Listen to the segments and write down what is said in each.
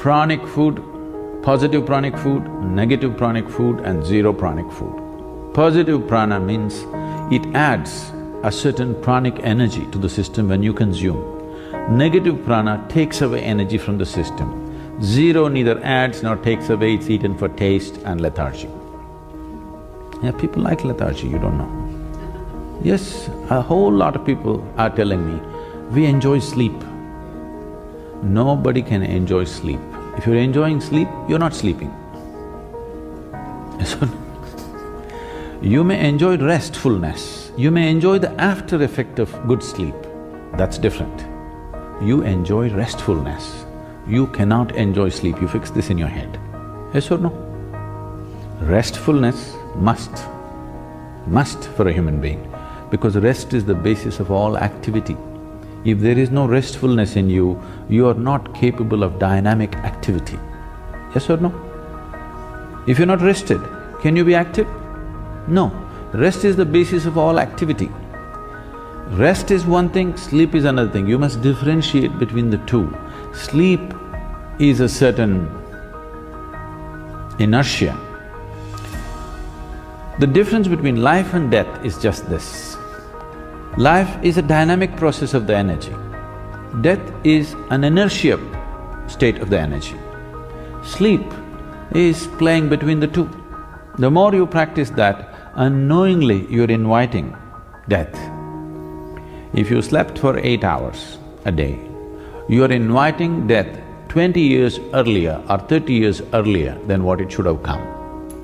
Pranic food, positive pranic food, negative pranic food and zero pranic food. Positive prana means it adds a certain pranic energy to the system when you consume. Negative prana takes away energy from the system. Zero neither adds nor takes away, it's eaten for taste and lethargy. Yeah, people like lethargy, you don't know. Yes, a whole lot of people are telling me, we enjoy sleep. Nobody can enjoy sleep. If you're enjoying sleep, you're not sleeping. Yes or no? You may enjoy restfulness, you may enjoy the after effect of good sleep, that's different. You enjoy restfulness, you cannot enjoy sleep, you fix this in your head. Yes or no? Restfulness must, must for a human being, because rest is the basis of all activity. If there is no restfulness in you, you are not capable of dynamic activity. Yes or no? If you're not rested, can you be active? No. Rest is the basis of all activity. Rest is one thing, sleep is another thing. You must differentiate between the two. Sleep is a certain inertia. The difference between life and death is just this. Life is a dynamic process of the energy. Death is an inertia state of the energy. Sleep is playing between the two. The more you practice that, unknowingly you're inviting death. If you slept for eight hours a day, you're inviting death twenty years earlier or thirty years earlier than what it should have come.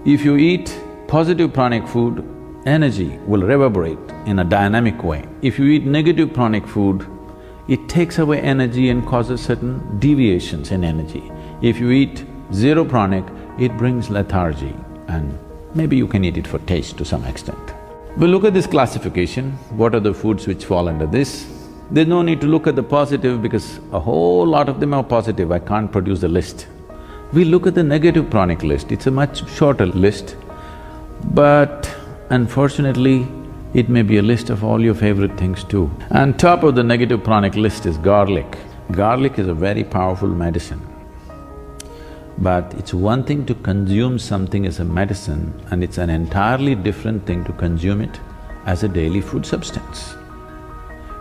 If you eat positive pranic food, energy will reverberate in a dynamic way. If you eat negative pranic food, it takes away energy and causes certain deviations in energy. If you eat zero pranic, it brings lethargy and maybe you can eat it for taste to some extent. We look at this classification, what are the foods which fall under this? There's no need to look at the positive because a whole lot of them are positive, I can't produce a list. We look at the negative pranic list, it's a much shorter list, but Unfortunately, it may be a list of all your favorite things too. And top of the negative pranic list is garlic. Garlic is a very powerful medicine. But it's one thing to consume something as a medicine and it's an entirely different thing to consume it as a daily food substance.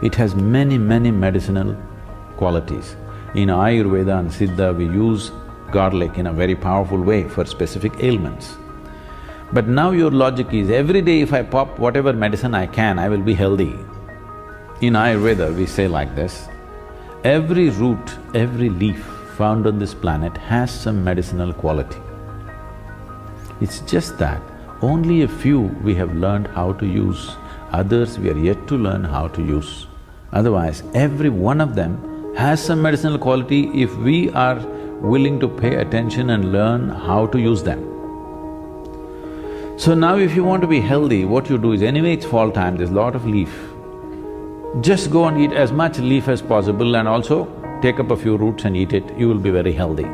It has many, many medicinal qualities. In Ayurveda and Siddha, we use garlic in a very powerful way for specific ailments. But now your logic is, every day if I pop whatever medicine I can, I will be healthy. In Ayurveda, we say like this, every root, every leaf found on this planet has some medicinal quality. It's just that only a few we have learned how to use, others we are yet to learn how to use. Otherwise, every one of them has some medicinal quality if we are willing to pay attention and learn how to use them. So now if you want to be healthy, what you do is anyway it's fall time, there's a lot of leaf. Just go and eat as much leaf as possible and also take up a few roots and eat it, you will be very healthy.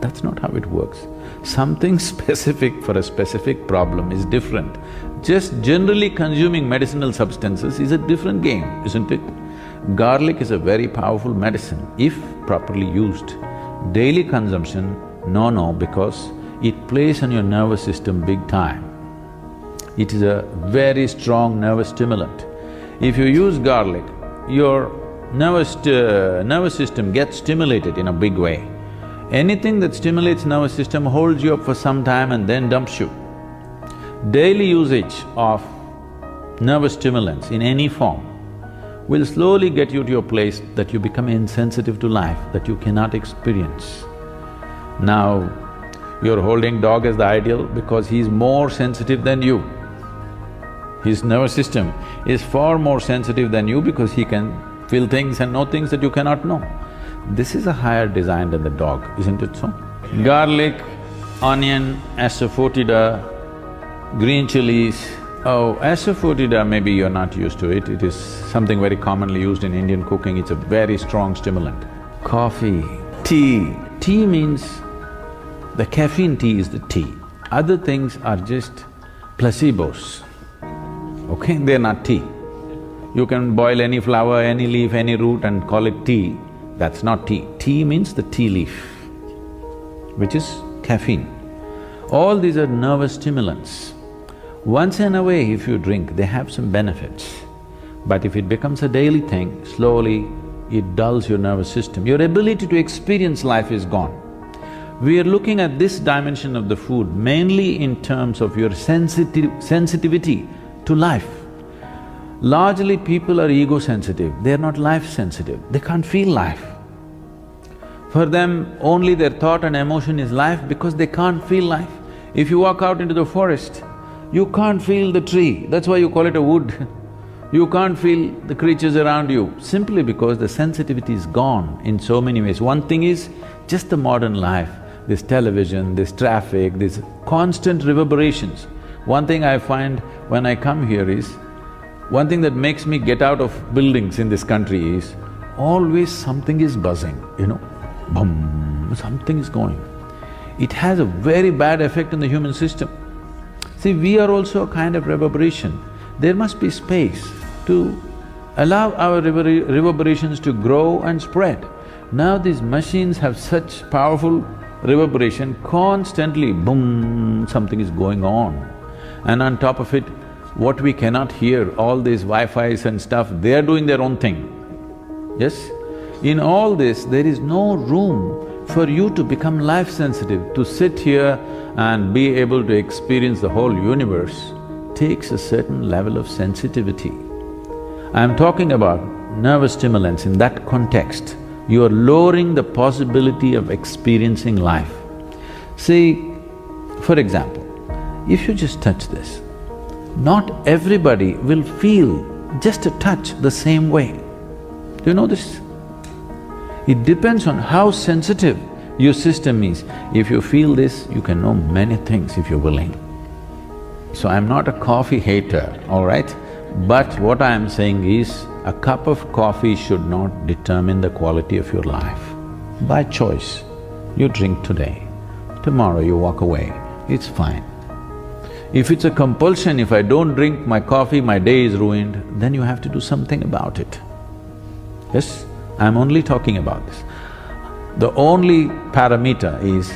That's not how it works. Something specific for a specific problem is different. Just generally consuming medicinal substances is a different game, isn't it? Garlic is a very powerful medicine if properly used. Daily consumption, no, no, because it plays on your nervous system big time. It is a very strong nervous stimulant. If you use garlic, your nervous, uh, nervous system gets stimulated in a big way. Anything that stimulates nervous system holds you up for some time and then dumps you. Daily usage of nervous stimulants in any form will slowly get you to a place that you become insensitive to life, that you cannot experience. Now, you're holding dog as the ideal because he's more sensitive than you. His nervous system is far more sensitive than you because he can feel things and know things that you cannot know. This is a higher design than the dog, isn't it so? Garlic, onion, asafoetida, green chilies. Oh, asafoetida maybe you're not used to it, it is something very commonly used in Indian cooking, it's a very strong stimulant. Coffee, tea. Tea means the caffeine tea is the tea. Other things are just placebos okay? They're not tea. You can boil any flower, any leaf, any root and call it tea, that's not tea. Tea means the tea leaf, which is caffeine. All these are nervous stimulants. Once in a way if you drink, they have some benefits. But if it becomes a daily thing, slowly it dulls your nervous system. Your ability to experience life is gone. We are looking at this dimension of the food mainly in terms of your sensitive… sensitivity to life. Largely people are ego-sensitive, they're not life-sensitive, they can't feel life. For them, only their thought and emotion is life because they can't feel life. If you walk out into the forest, you can't feel the tree, that's why you call it a wood. you can't feel the creatures around you, simply because the sensitivity is gone in so many ways. One thing is just the modern life, this television, this traffic, these constant reverberations. One thing I find when I come here is, one thing that makes me get out of buildings in this country is, always something is buzzing, you know, boom, something is going. It has a very bad effect on the human system. See, we are also a kind of reverberation. There must be space to allow our reverberations to grow and spread. Now these machines have such powerful reverberation, constantly boom, something is going on. And on top of it, what we cannot hear, all these Wi-Fis and stuff, they are doing their own thing. Yes? In all this, there is no room for you to become life-sensitive, to sit here and be able to experience the whole universe takes a certain level of sensitivity. I'm talking about nervous stimulants in that context. You are lowering the possibility of experiencing life. See, for example, if you just touch this, not everybody will feel just a touch the same way. Do you know this? It depends on how sensitive your system is. If you feel this, you can know many things if you're willing. So I'm not a coffee hater, all right? But what I am saying is, a cup of coffee should not determine the quality of your life. By choice, you drink today, tomorrow you walk away, it's fine. If it's a compulsion, if I don't drink my coffee, my day is ruined, then you have to do something about it. Yes, I'm only talking about this. The only parameter is,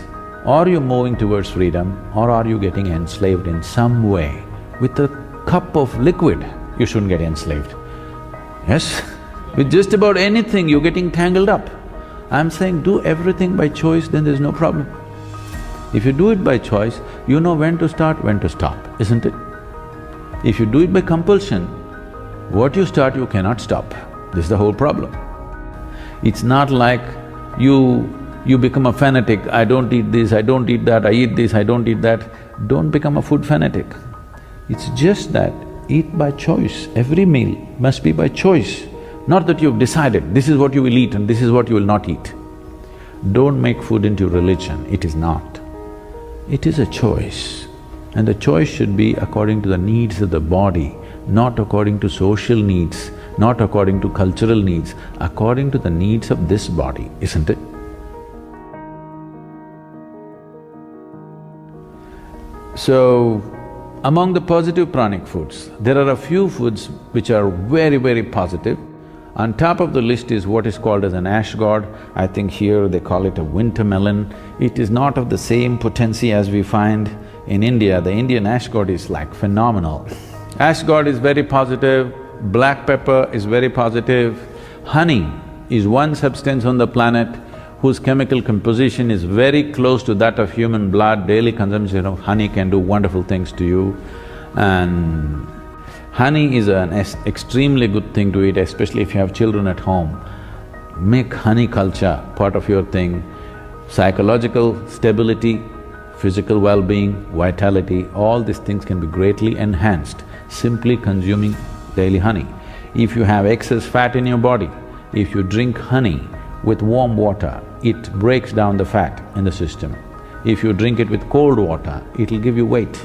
are you moving towards freedom or are you getting enslaved in some way? With a cup of liquid, you shouldn't get enslaved. Yes? With just about anything, you're getting tangled up. I'm saying do everything by choice, then there's no problem. If you do it by choice, you know when to start, when to stop, isn't it? If you do it by compulsion, what you start you cannot stop. This is the whole problem. It's not like you… you become a fanatic, I don't eat this, I don't eat that, I eat this, I don't eat that. Don't become a food fanatic. It's just that eat by choice. Every meal must be by choice. Not that you've decided, this is what you will eat and this is what you will not eat. Don't make food into religion, it is not. It is a choice and the choice should be according to the needs of the body, not according to social needs, not according to cultural needs, according to the needs of this body, isn't it? So, among the positive pranic foods, there are a few foods which are very, very positive. On top of the list is what is called as an ash gourd. I think here they call it a winter melon. It is not of the same potency as we find in India. The Indian ash gourd is like phenomenal. Ash gourd is very positive, black pepper is very positive, Honey is one substance on the planet whose chemical composition is very close to that of human blood, daily consumption of honey can do wonderful things to you. And honey is an extremely good thing to eat, especially if you have children at home. Make honey culture part of your thing. Psychological stability, physical well-being, vitality, all these things can be greatly enhanced simply consuming daily honey. If you have excess fat in your body, if you drink honey with warm water, it breaks down the fat in the system. If you drink it with cold water, it'll give you weight.